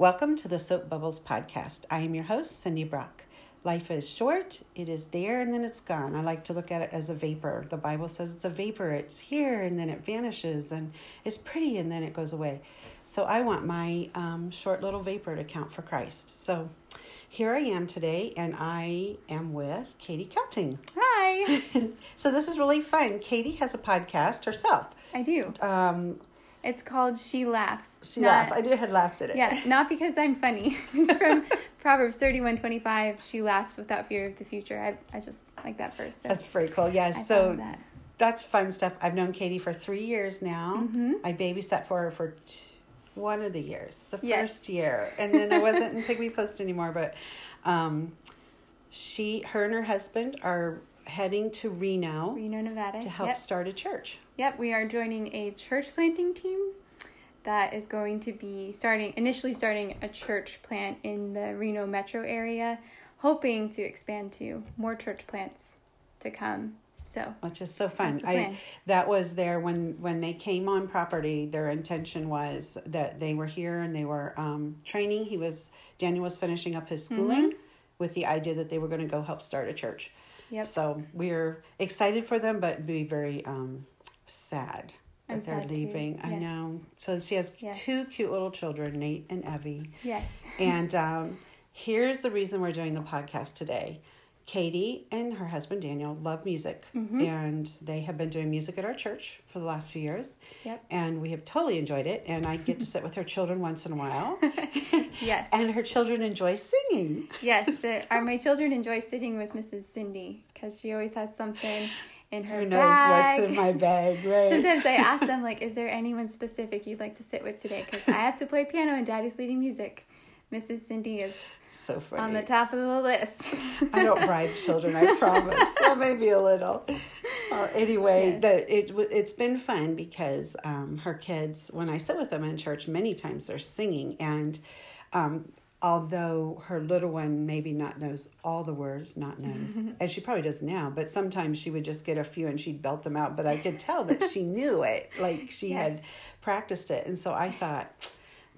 Welcome to the Soap Bubbles podcast. I am your host, Cindy Brock. Life is short, it is there, and then it's gone. I like to look at it as a vapor. The Bible says it's a vapor, it's here, and then it vanishes, and it's pretty, and then it goes away. So I want my um, short little vapor to count for Christ. So here I am today, and I am with Katie Kelting. Hi. so this is really fun. Katie has a podcast herself. I do. Um, It's called She Laughs. she Not- laughs. I do had laughs in it. Yeah, not because I'm funny. It's from Proverbs thirty-one twenty-five. She laughs without fear of the future. I, I just like that verse. So That's very cool. Yeah, I so that. that's fun stuff. I've known Katie for three years now. Mhm. I babysat for her for t- one of the years, the Yes. first year, and then I wasn't in Pygmy Post anymore. But um, she, her, and her husband are heading to Reno Reno, Nevada. to help Yep. start a church. Yep, we are joining a church planting team that is going to be starting initially starting a church plant in the Reno metro area, hoping to expand to more church plants to come. So which is so fun. I that was there when when they came on property. Their intention was that they were here and they were um, training. He was Daniel was finishing up his schooling with the idea that they were going to go help start a church. Yep. So we're excited for them, but be very um, sad that I'm they're sad leaving. I know. So she has Yes. two cute little children, Nate and Evie. yes. And um, here's the reason we're doing the podcast today. Katie and her husband Daniel love music, Mhm. and they have been doing music at our church for the last few years. Yep. And we have totally enjoyed it. And I get to sit with her children once in a while. Yes. And her children enjoy singing. Yes, our, my children enjoy sitting with Mrs. Cindy because she always has something in her Who knows bag. what's in my bag, right? Sometimes I ask them like, "Is there anyone specific you'd like to sit with today?" Because I have to play piano and Daddy's leading music. Mrs. Cindy is so funny. on the top of the list. I don't bribe children, I promise. well, maybe a little. Uh, anyway, Yeah. the, it, it's been fun because um, her kids, when I sit with them in church, many times they're singing, and um, although her little one maybe not knows all the words, not knows, and she probably does now, but sometimes she would just get a few and she'd belt them out. But I could tell that she knew it, like she had practiced it, and so I thought.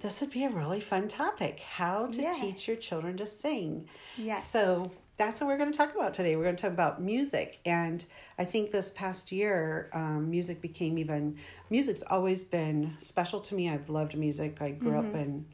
This would be a really fun topic. How to Yes. teach your children to sing. yes. So that's what we're going to talk about today. We're going to talk about music, and I think this past year, um, music became even. Music's always been special to me. I've loved music. I grew up in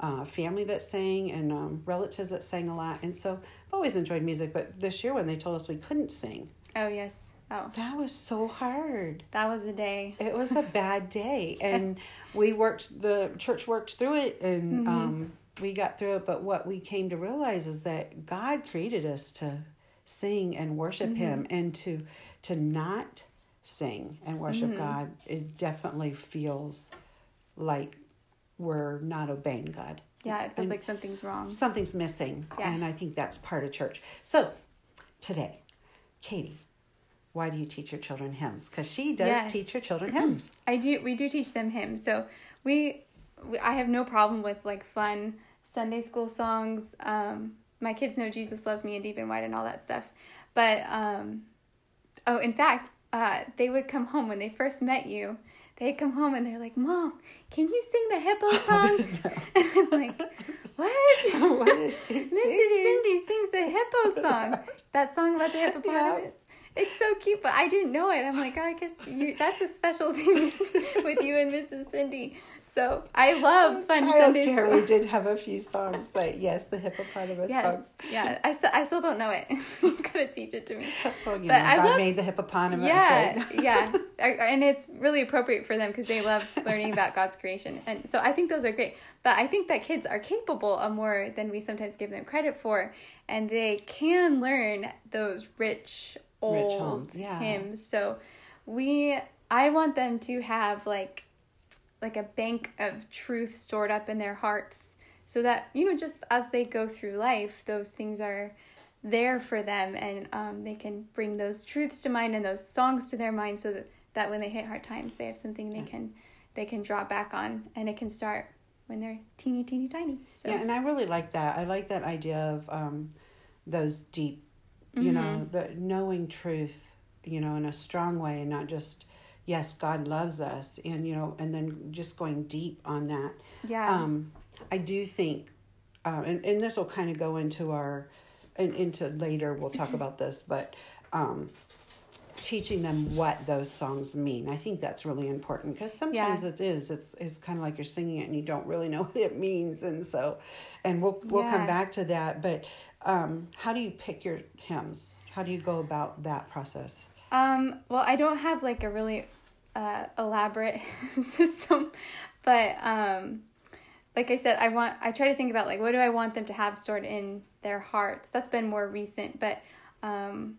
uh, family that sang and um, relatives that sang a lot, and so I've always enjoyed music. But this year, when they told us we couldn't sing, Oh yes. Oh, that was so hard. that was a day. It was a bad day, and we worked. The church worked through it, and mm-hmm. um, we got through it. But what we came to realize is that God created us to sing and worship mm-hmm. Him, and to to not sing and worship mm-hmm. God is definitely feels like we're not obeying God. Yeah, it feels And- like something's wrong. Something's missing, Yeah. and I think that's part of church. So today, Katie. Why do you teach your children hymns? Because she does Yes. teach your children hymns. I do. We do teach them hymns. So we, we I have no problem with like fun Sunday school songs. Um, my kids know Jesus loves me and deep and wide and all that stuff. But um, oh, in fact, uh, they would come home when they first met you. They'd come home and they're like, "Mom, can you sing the hippo song?" and I'm like, "What?" what is she Mrs. singing? Cindy sings the hippo song. That song about the hippopotamus. It's so cute, but I didn't know it. I'm like, oh, I guess you, that's a specialty with you and Mrs. Cindy. So I love fun Sunday Childcare, school. we did have a few songs, but yes, the hippopotamus Yes, song. yeah. I still, I still don't know it. you gotta teach it to me. Well, you But know, I God love- made the hippopotamus. Yeah, yeah, and it's really appropriate for them because they love learning about God's creation, and so I think those are great. But I think that kids are capable of more than we sometimes give them credit for, and they can learn those rich old hymns, yeah. hymns. So we, I want them to have like, like a bank of truth stored up in their hearts, so that you know, just as they go through life, those things are there for them and um, they can bring those truths to mind and those songs to their mind so that, that when they hit hard times they have something they can they can draw back on and it can start when they're teeny teeny tiny so Yeah, and I really like that. I like that idea of um, those deep, you know, Mm-hmm. the knowing truth, you know, in a strong way, and not just yes, God loves us, and you know, and then just going deep on that. yeah Um, I do think, um, and and this will kind of go into our, and into later we'll talk about this, but. Um, teaching them what those songs mean. I think that's really important because sometimes Yeah. it is. It's it's kind of like you're singing it and you don't really know what it means, and so, and we'll we'll come back to that. But um, how do you pick your hymns? How do you go about that process? Um, well, I don't have like a really uh, elaborate system, but um, like I said, I want I try to think about like what do I want them to have stored in their hearts. That's been more recent, but um,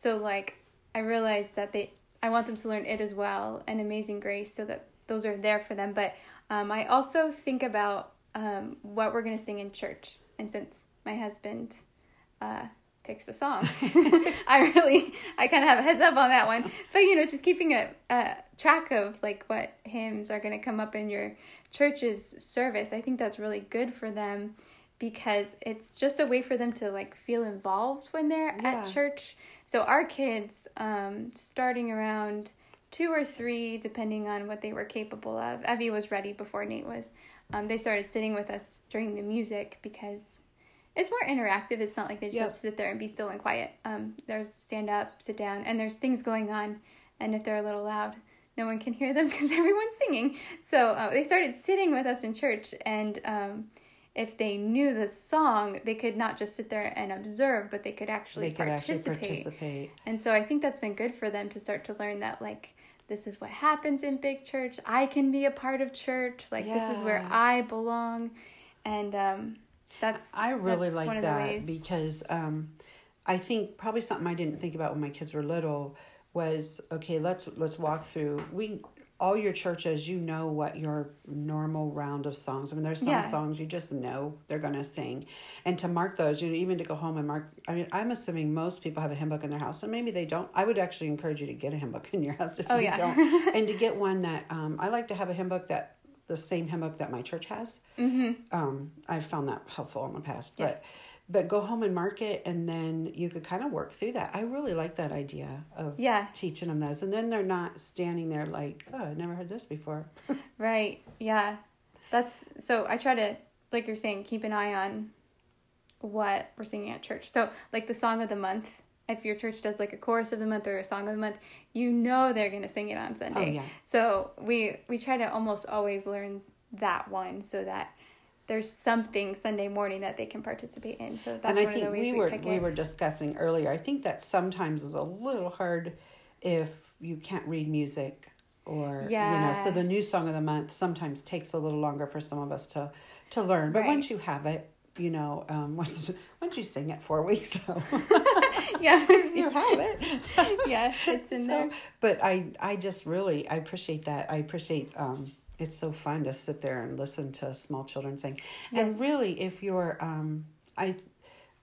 so like I realized that they I want them to learn it as well and Amazing Grace, so that those are there for them. But um, I also think about um, what we're gonna sing in church, and since my husband uh, picks the songs. I really, I kind of have a heads up on that one. But you know, just keeping a, a track of like what hymns are going to come up in your church's service, I think that's really good for them because it's just a way for them to like feel involved when they're Yeah. at church. So our kids, um, starting around two or three, depending on what they were capable of. Evie was ready before Nate was. Um, they started sitting with us during the music because it's more interactive. It's not like they just to sit there and be still and quiet. Um, there's stand up, sit down, and there's things going on. And if they're a little loud, no one can hear them because everyone's singing. So uh, they started sitting with us in church, and um, if they knew the song, they could not just sit there and observe, but they could actually they could actually participate. participate. And so I think that's been good for them to start to learn that like this is what happens in big church. I can be a part of church. Like this is where I belong. And um that's I really That's like that because um, I think probably something I didn't think about when my kids were little was okay. Let's let's walk through. We all your churches, you know what your normal round of songs. I mean, there's some Yeah. songs you just know they're going to sing, and to mark those, you know, even to go home and mark. I mean, I'm assuming most people have a hymn book in their house, and maybe they don't. I would actually encourage you to get a hymn book in your house if Oh, you yeah. don't, and to get one that um, I like to have a hymn book that the same hymn book that my church has hmm um, I've found that helpful in the past. Yes. But but go home and mark it, and then you could kind of work through that. I really like that idea of Yeah, teaching them those, and then they're not standing there like, oh, I never heard this before. right. Yeah. That's so I try to like you're saying, keep an eye on what we're singing at church. So like the song of the month, if your church does like a chorus of the month or a song of the month, you know they're gonna sing it on Sunday. Oh yeah, So we we try to almost always learn that one so that there's something Sunday morning that they can participate in. So that's and I one of the ways we we, were we it. were discussing earlier. I think that sometimes is a little hard if you can't read music or yeah. you know. So the new song of the month sometimes takes a little longer for some of us to to learn. But Right. once you have it, you know, um, once once you sing it four weeks, so yeah. you have it. yeah, it's in So, there. But I, I just really, I appreciate that. I appreciate. Um, it's so fun to sit there and listen to small children sing. And really, if you're, um, I,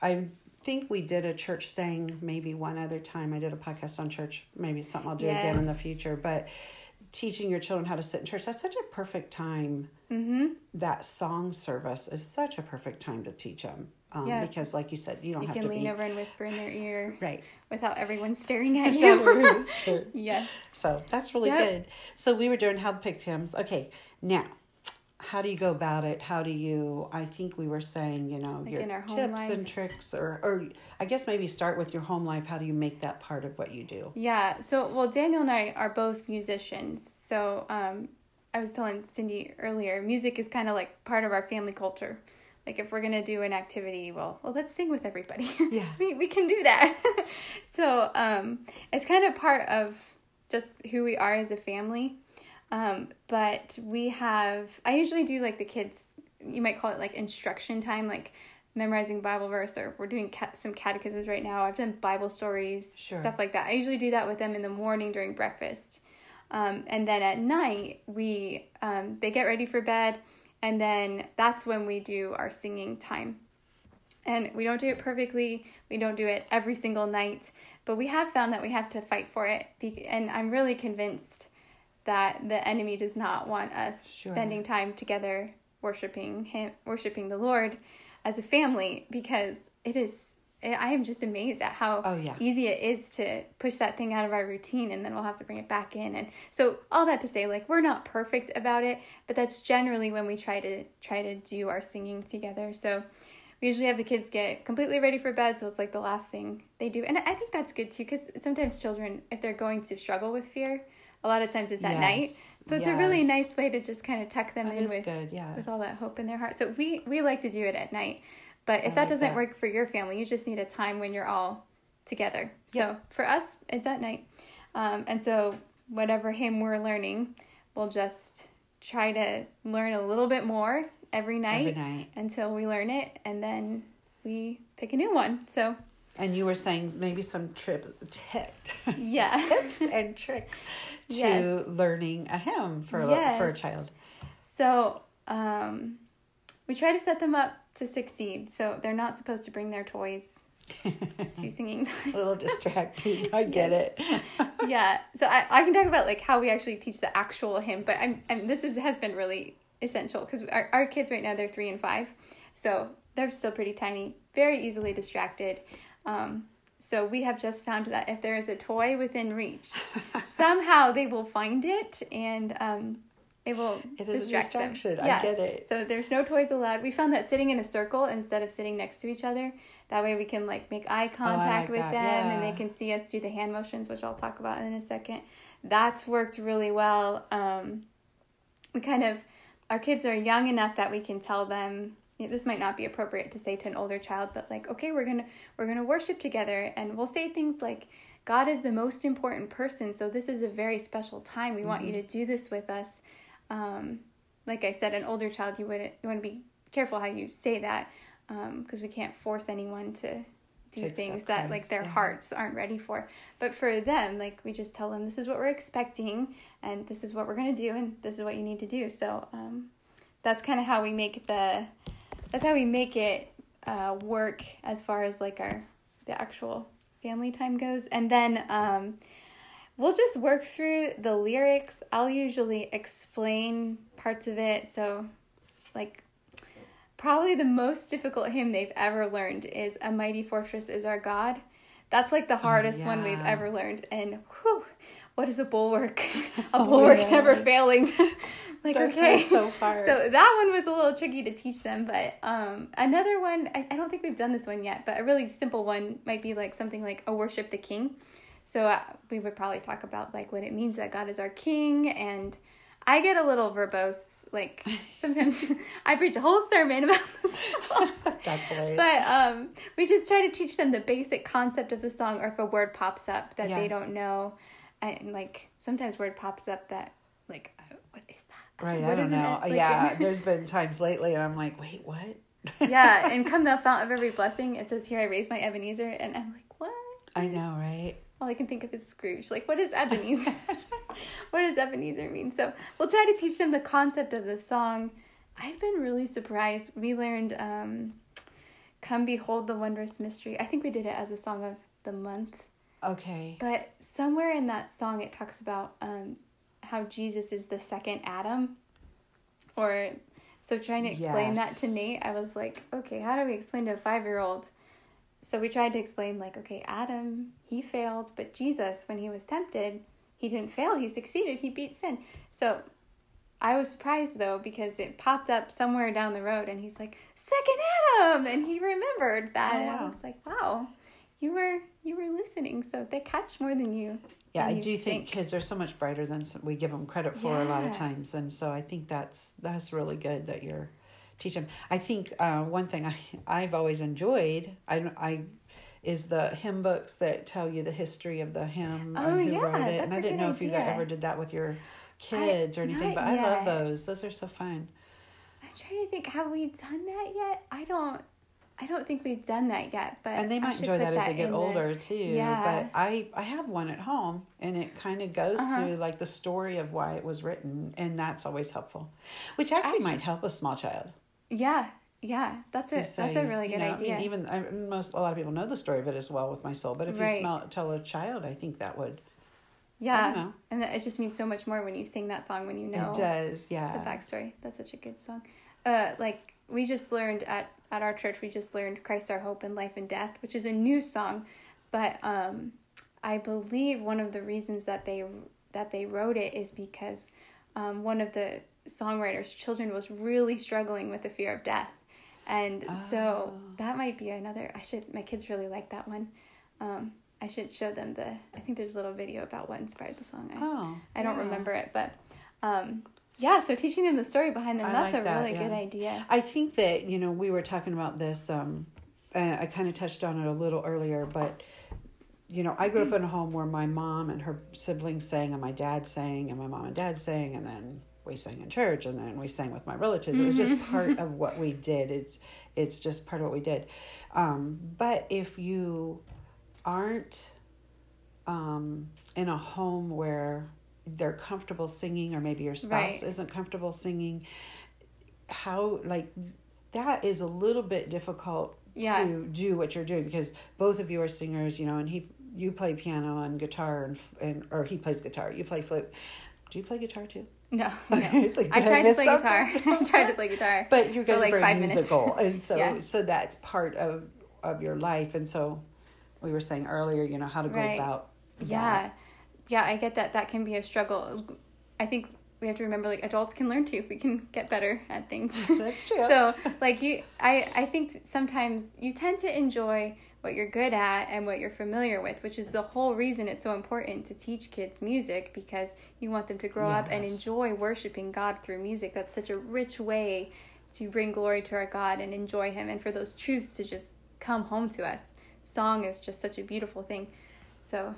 I think we did a church thing maybe one other time. I did a podcast on church. Maybe something I'll do again in the future. But teaching your children how to sit in church, that's such a perfect time. Mhm. That song service is such a perfect time to teach them. Um, Yeah. Because, like you said, you don't You have can to lean be over and whisper in their ear right. without everyone staring at you. yes. So that's really Yep. good. So we were doing how to pick hymns. Okay, now how do you go about it? How do you? I think we were saying, you know, Like your in our home tips life? and tricks, or or I guess maybe start with your home life. How do you make that part of what you do? Yeah. So, well, Daniel and I are both musicians. So, um, I was telling Cindy earlier, music is kind of like part of our family culture. Like, if we're gonna do an activity, well, well, let's sing with everybody. Yeah. we we can do that. so, um, it's kind of part of just who we are as a family. Um, but we have, I usually do like the kids, you might call it like instruction time, like memorizing Bible verse, or we're doing cat- some catechisms right now. I've done Bible stories, Sure. stuff like that. I usually do that with them in the morning during breakfast. Um, and then at night, we um, they get ready for bed, and then that's when we do our singing time. And we don't do it perfectly. We don't do it every single night, but we have found that we have to fight for it. Be- And I'm really convinced that the enemy does not want us Sure. spending time together worshiping him, worshiping the Lord as a family because it is I am just amazed at how Oh, yeah. easy it is to push that thing out of our routine and then we'll have to bring it back in. And so all that to say, like we're not perfect about it, but that's generally when we try to try to do our singing together. So we usually have the kids get completely ready for bed, so it's like the last thing they do. And I think that's good too, because sometimes children, if they're going to struggle with fear, a lot of times it's at night. So it's a really nice way to just kind of tuck them That in with good, yeah. with all that hope in their heart. So we we like to do it at night. But if I that like doesn't that. work for your family, you just need a time when you're all together. Yep. So for us, it's at night. Um, and so whatever hymn we're learning, we'll just try to learn a little bit more every night, Every night. until we learn it, and then we pick a new one. So And you were saying maybe some trip tipped Yeah. tips and tricks to Yes. learning a hymn for a, for a child. So um, we try to set them up to succeed. So they're not supposed to bring their toys to singing time. a little distracting. I get it. yeah. So I, I can talk about like how we actually teach the actual hymn, but I'm, I'm this is has been really essential because our, our kids right now they're three and five, so they're still pretty tiny, very easily distracted. Um, so we have just found that if there is a toy within reach, somehow they will find it and um, it will It is a distract them. distraction. I get it. So there's no toys allowed. We found that sitting in a circle instead of sitting next to each other, that way we can like make eye contact Oh, like with that, them and they can see us do the hand motions, which I'll talk about in a second. That's worked really well. Um, we kind of our kids are young enough that we can tell them yeah, this might not be appropriate to say to an older child, but like, okay, we're gonna we're gonna worship together, and we'll say things like, God is the most important person, so this is a very special time. We want you to do this with us. Um, like I said, an older child, you wouldn't you want to be careful how you say that because we can't force anyone to do To things that like their yeah. hearts aren't ready for. But for them, like we just tell them this is what we're expecting, and this is what we're gonna do, and this is what you need to do. So um, that's kind of how we make the that's how we make it uh, work as far as like our the actual family time goes. And then um, we'll just work through the lyrics. I'll usually explain parts of it. So like probably the most difficult hymn they've ever learned is a mighty fortress is our god. That's like the hardest one we've ever learned. And whew, what is a bulwark? A Oh, bulwark yeah. never failing like okay so hard. so that one was a little tricky to teach them, but um, another one, I, I don't think we've done this one yet, but a really simple one might be like something like a worship the king. So uh, we would probably talk about like what it means that God is our king, and I get a little verbose. Like sometimes I preach a whole sermon about this song. That's hilarious. But um, we just try to teach them the basic concept of the song, or if a word pops up that Yeah. they don't know, and like sometimes word pops up that like uh, what is that? Right, What I don't know. Like, yeah, there's been times lately, and I'm like, wait, what? yeah, and come the fount of every blessing, it says here, I raise my Ebenezer, and I'm like, what? I know, right? All I can think of is Scrooge. Like, what is Ebenezer? what does Ebenezer mean? So we'll try to teach them the concept of the song. I've been really surprised. We learned um, "Come Behold the Wondrous Mystery." I think we did it as a song of the month. Okay. But somewhere in that song, it talks about um, how Jesus is the second Adam. Or, so trying to explain Yes. that to Nate, I was like, okay, how do we explain to a five year old? So we tried to explain, like, okay, Adam, he failed, but Jesus, when he was tempted, he didn't fail, he succeeded, he beat sin. So I was surprised though because it popped up somewhere down the road and he's like, Second Adam and he remembered that Oh, and I was like, Wow, you were you were listening, so they catch more than you. Yeah, than I you do think kids are so much brighter than we give them credit for a lot of times, and so I think that's that's really good that you're teaching. I think uh, one thing I I've always enjoyed I I is the hymn books that tell you the history of the hymn Oh, and who yeah, wrote it, and I didn't know if you guys ever did that with your kids or anything, but I love those. Those are so fun. I'm trying to think, have we done that yet? I don't I don't think we've done that yet, but and they might enjoy that as they in get the- older too Yeah. but i i have one at home and it kind of goes Uh-huh. through like the story of why it was written and that's always helpful which actually, Actually- might help a small child Yeah, yeah, that's a You that's a really you good know, I mean, idea. even I, most a lot of people know the story of it as well with my soul but if you smell tell a child i think that would yeah, know. and it just means so much more when you sing that song when you know it does Yeah, the backstory. That's such a good song. Uh, like we just learned at at our church we just learned Christ our hope in life and death, which is a new song, but um, I believe one of the reasons that they that they wrote it is because um, one of the songwriter's children was really struggling with the fear of death. And oh. so that might be another. I should. My kids really like that one. Um, I should show them the. I think there's a little video about what inspired the song. I, oh, I don't yeah. remember it, but um, yeah. So teaching them the story behind them. I that's like a that, really yeah. good idea. I think that you know we were talking about this. Um, and I kind of touched on it a little earlier, but you know, I grew up in a home where my mom and her siblings sang, and my dad sang, and my mom and dad sang, and then we sang in church, and then we sang with my relatives. It was just mm-hmm. part of what we did. It's it's just part of what we did. Um, but if you aren't um, in a home where they're comfortable singing, or maybe your spouse right. isn't comfortable singing, how like that is a little bit difficult yeah. to do what you're doing because both of you are singers, you know, and he you play piano and guitar and and or he plays guitar. You play flute. Do you play guitar too? No. no. like, I tried I to play something? guitar. I tried to play guitar. But you guys like are very musical, and so yeah. so that's part of of your life. And so we were saying earlier, you know, how to go right. about. Yeah, that. Yeah, I get that. That can be a struggle. I think we have to remember like adults can learn too. We can get better at things. That's true. so like you, I I think sometimes you tend to enjoy what you're good at and what you're familiar with, which is the whole reason it's so important to teach kids music because you want them to grow yes. up and enjoy worshiping God through music. That's such a rich way to bring glory to our God and enjoy Him and for those truths to just come home to us. Song is just such a beautiful thing. So,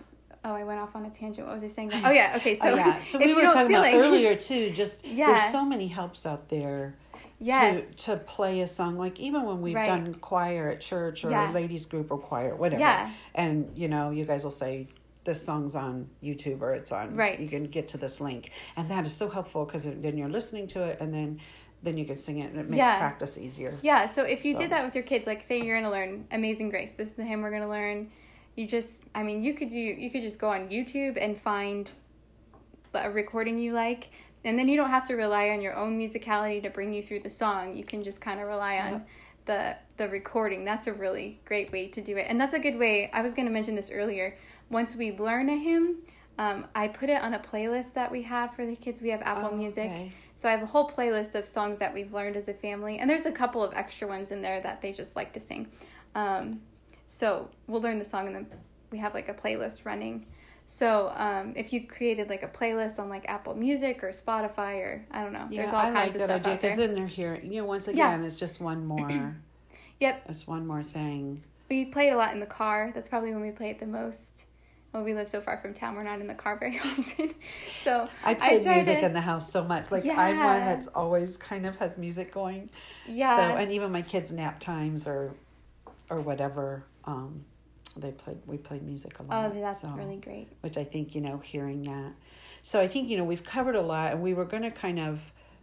oh, I went off on a tangent. What was I saying? Oh, yeah. Okay. Oh, so, oh, yeah. so we were talking about like... earlier too, just yeah. there's so many helps out there yes. to, to play a song like even when we've right. done choir at church or yeah. ladies group or choir whatever yeah. and you know you guys will say this song's on youtube or it's on right you can get to this link and that is so helpful because then you're listening to it and then then you can sing it and it makes yeah. practice easier yeah so if you so. did that with your kids like say you're going to learn amazing grace this is the hymn we're going to learn you just i mean you could do you could just go on youtube and find a recording you like and then you don't have to rely on your own musicality to bring you through the song. You can just kind of rely on yep. the the recording. That's a really great way to do it. And that's a good way i was going to mention this earlier. Once we learn a hymn um, i put it on a playlist that we have for the kids. We have apple oh, music. okay. so i have a whole playlist of songs that we've learned as a family and there's a couple of extra ones in there that they just like to sing. Um, so we'll learn the song and then we have like a playlist running so um, if you created like a playlist on like Apple Music or Spotify or I don't know, yeah, there's all I kinds like of that stuff idea because then they're here. You know, once again, yeah. it's just one more. yep. It's one more thing. We played a lot in the car. That's probably when we play it the most. Well, we live so far from town, we're not in the car very often. so I play music to, in the house so much. Like yeah. I'm one that's always kind of has music going. Yeah. So and even my kids' nap times or or whatever. Um, they played we played music a lot. Oh, that's so, really great. Which I think you know hearing that. So I think you know we've covered a lot, and we were going to kind of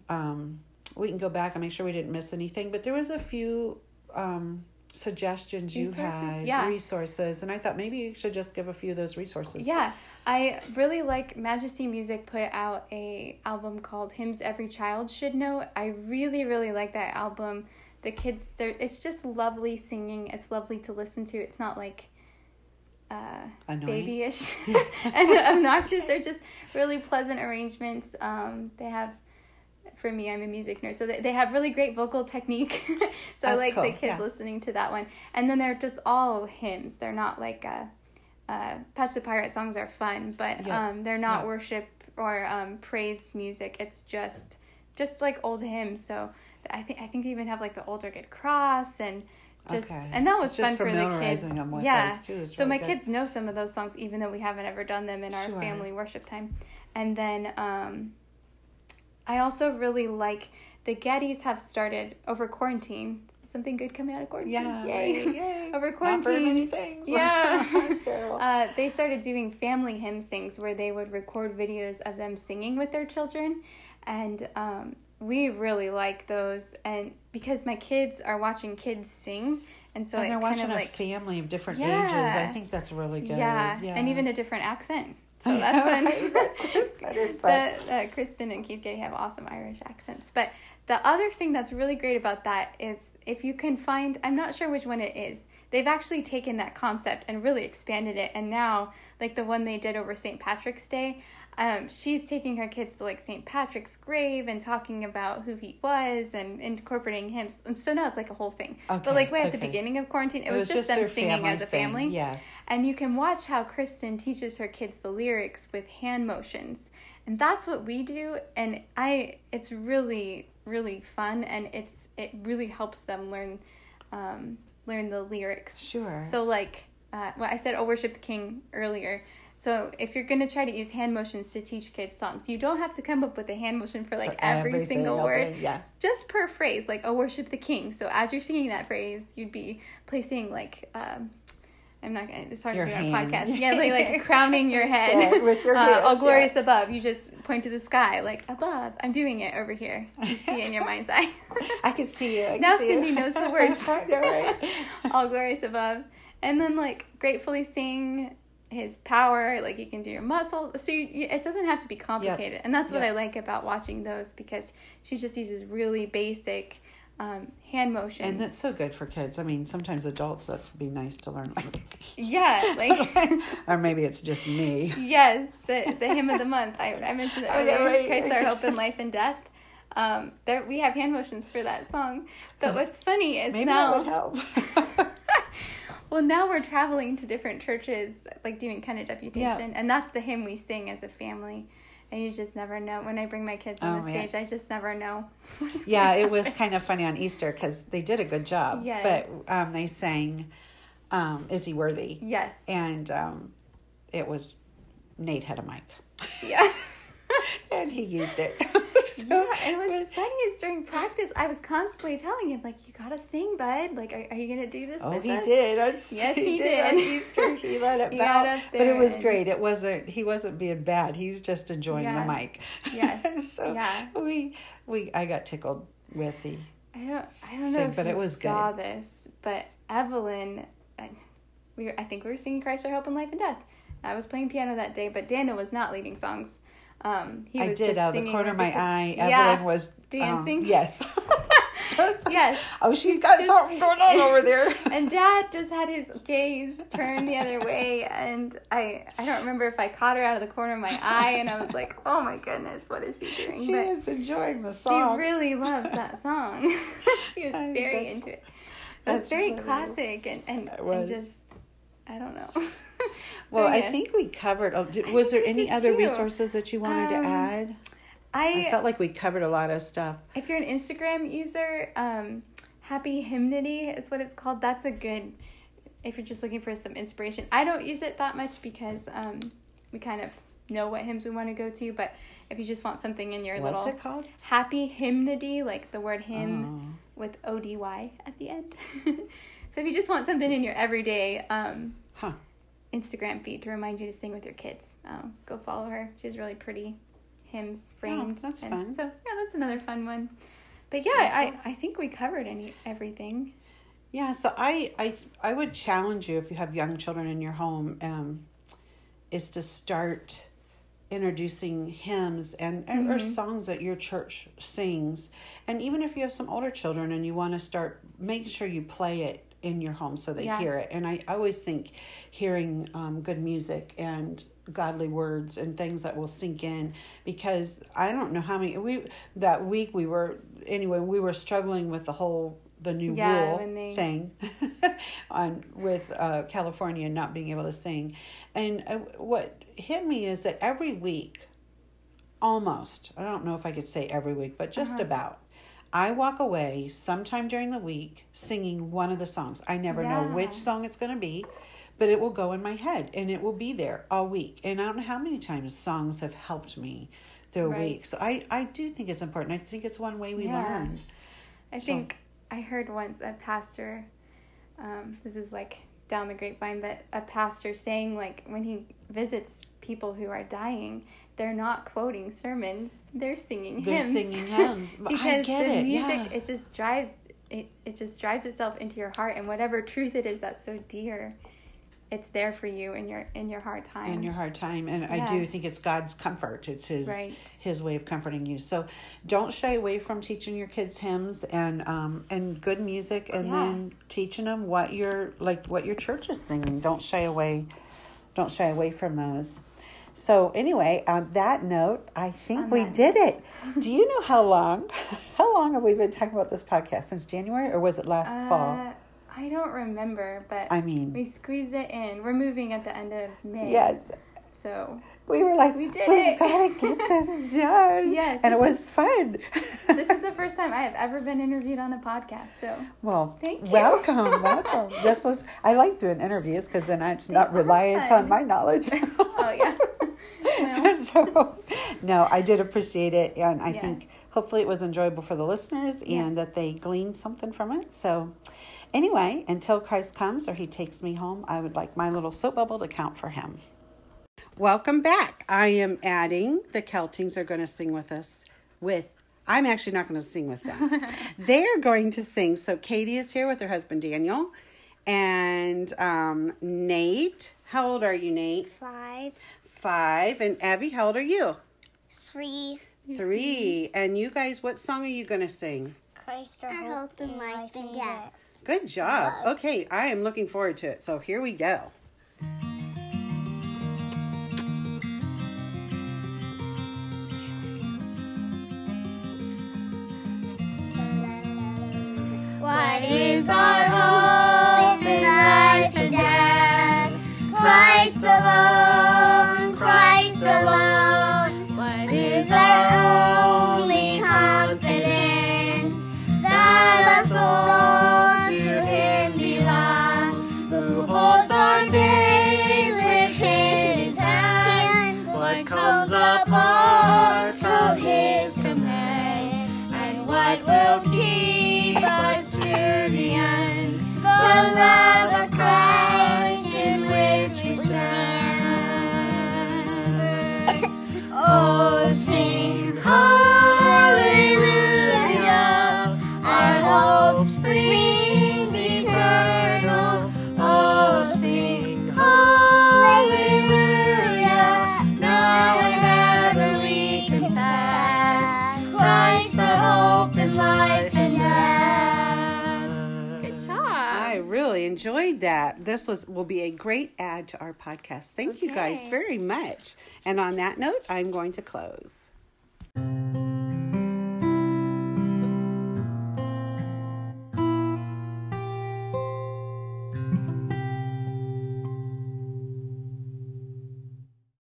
um, we can go back and make sure we didn't miss anything, but there was a few um, suggestions resources, you had yeah. resources, and I thought maybe you should just give a few of those resources. Yeah. I really like Majesty Music put out a album called Hymns Every Child Should Know. I really really like that album. The kids, they it's just lovely singing. It's lovely to listen to. It's not like uh, babyish and obnoxious. They're just really pleasant arrangements. Um, they have, for me, I'm a music nerd, so they, they have really great vocal technique. so That's I like cool. the kids yeah. listening to that one. And then they're just all hymns. They're not like a, uh, uh, Patch the Pirate songs are fun, but yeah. um, they're not yeah. worship or um, praise music. It's just just like old hymns. So I think I think even have like the Old Rugged Cross and just okay. and that was fun for the kids. yeah. Too, so my good. kids know some of those songs even though we haven't ever done them in our sure. family worship time. And then um, I also really like the Gettys have started over quarantine. Something good coming out of quarantine. Yeah. Yay. Yay. over quarantine. Not many things. Yeah. uh, they started doing family hymn sings where they would record videos of them singing with their children. And um, we really like those and because my kids are watching kids sing and so and they're watching a like, family of different yeah, ages i think that's really good yeah, yeah. and even a different accent so that's fun that is fun the, uh, kristyn and keith getty have awesome irish accents but the other thing that's really great about that is if you can find, I'm not sure which one it is. They've actually taken that concept and really expanded it. And now, like the one they did over St. Patrick's Day, um, she's taking her kids to like St. Patrick's grave and talking about who he was and incorporating him. And so now it's like a whole thing. Okay, but like way at the beginning of quarantine, it, It was, was just, just them singing as a family. yes. And you can watch how Kristyn teaches her kids the lyrics with hand motions. And that's what we do and I it's really really fun and it's it really helps them learn um, learn the lyrics. Sure. So like uh, well I said oh worship the king earlier. So if you're gonna try to use hand motions to teach kids songs, you don't have to come up with a hand motion for like For every, every single single word. thing, yes. Just per phrase, like oh worship the king. So as you're singing that phrase, you'd be placing like um, I'm not gonna. It's hard Your to do on a podcast. Yeah, like, like crowning your head. Yeah, with your uh, hands, all yeah. glorious above. You just point to the sky, like above. I'm doing it over here. You see it in your mind's eye. I can see you. I now see Cindy knows the words. Right? all glorious above, and then like gratefully sing his power. Like you can do your muscles. So you, you- it doesn't have to be complicated, and that's what Yep. I like about watching those because she just uses really basic um, hand motions. And that's so good for kids. I mean, sometimes adults, that's be nice to learn. like yeah, like. or maybe it's just me. Yes, the the hymn of the month. I, I mentioned it Oh, yeah, earlier. right. Christ our hope in life and death. Um, there we have hand motions for that song. But what's funny is Maybe that would help. Well, now we're traveling to different churches, like doing kind of deputation, and that's the hymn we sing as a family. And you just never know. When I bring my kids on Oh, the stage, I just never know. what's yeah, it was kind of funny on Easter because they did a good job. Yes. But um, they sang um, Is He Worthy? Yes. And um, it was, Nate had a mic. Yeah. and he used it. so, yeah, and what's funny is during practice, I was constantly telling him, like, you gotta sing, bud. Like, are, are you gonna do this Oh, he us? did. On, Yes, he On did. Easter, he let it He up But it was great. It wasn't. He wasn't being bad. He was just enjoying Yeah. the mic. Yes. so Yeah. we we I got tickled with the. I don't I don't know Sing, if but you it was saw good. this, but Evelyn, I- we were, I think we were singing Christ Our Hope in Life and Death. I was playing piano that day, but Daniel was not leading songs. Um, he I was did out of the corner of my eye. kids. Yeah. Evelyn was um, Dancing? yes. Yes. Oh, she's He's got just- something going on over there. and Dad just had his gaze turned the other way, and I I don't remember if I caught her out of the corner of my eye, and I was like, oh my goodness, what is she doing? she But was enjoying the song. she really loves that song. she was very into it. It was very funny. classic and, and, and just, I don't know. So, well, I think we covered. Oh, did, was there any other too. resources that you wanted Um, to add? I I, felt like we covered a lot of stuff. if you're an Instagram user, um, Happy Hymnody is what it's called. That's a good, if you're just looking for some inspiration. I don't use it that much because um, we kind of know what hymns we want to go to, but if you just want something in your What's little it called? Happy Hymnody, like the word hymn. Oh. with ODY at the end. so if you just want something in your everyday um, Huh. Instagram feed to remind you to sing with your kids, um, go follow her. She has really pretty hymns framed. Oh, that's and fun. So yeah, that's another fun one. But yeah, I, I think we covered any everything. Yeah, so I, I I would challenge you if you have young children in your home, um, is to start introducing hymns and or Mhm. songs that your church sings, and even if you have some older children and you want to start, make sure you play it in your home so they Yeah. hear it. And I always think hearing um, good music and godly words and things that will sink in because I don't know how many we that week we were anyway we were struggling with the whole the new Yeah, rule they- thing on with uh, California not being able to sing, and uh, what hit me is that every week, almost I don't know if I could say every week, but just Uh-huh. about. I walk away sometime during the week singing one of the songs. I never know which song it's going to be, but it will go in my head and it will be there all week. And I don't know how many times songs have helped me through a week. So I, I do think it's important. I think it's one way we Yeah. learn. I So- think I heard once a pastor, um, this is like down the grapevine, but a pastor saying like when he visits people who are dying, they're not quoting sermons, they're singing hymns. They're hymns. singing hymns. Because get the it, music yeah. it just drives it, it just drives itself into your heart and whatever truth it is that's so dear it's there for you in your in your hard time. in your hard time and i do think it's god's comfort it's his Right. his way of comforting you so don't shy away from teaching your kids hymns and um and good music and Yeah. then teaching them what your like what your church is singing don't shy away don't shy away from those so anyway on that note i think On we did it. Do you know how long how long have we been talking about this podcast? Since january or was it last fall? Uh, I don't remember, but i mean we squeezed it in. We're moving at the end of May. yes So we were like, We did we've it." got to get this done. Yes, and it was fun. this is the first time I have ever been interviewed on a podcast. So well, Thank you. welcome, welcome. This was I like doing interviews because then I'm not reliant on my knowledge. oh yeah. Well, so, no, I did appreciate it, and I Yeah. think hopefully it was enjoyable for the listeners Yes. and that they gleaned something from it. So, anyway, until Christ comes or He takes me home, I would like my little soap bubble to count for Him. Welcome back. I am adding the Keltings are going to sing with us. With I'm actually not going to sing with them. They're going to sing. So Katie is here with her husband Daniel, and um, Nate. How old are you, Nate? Five, Five. And Abby, how old are you? three, Three. And you guys, what song are you going to sing? Christ our hope in life and death. Good job. Okay, I am looking forward to it. So here we go. this was will be a great add to our podcast. Thank okay. you guys very much. And on that note, I'm going to close.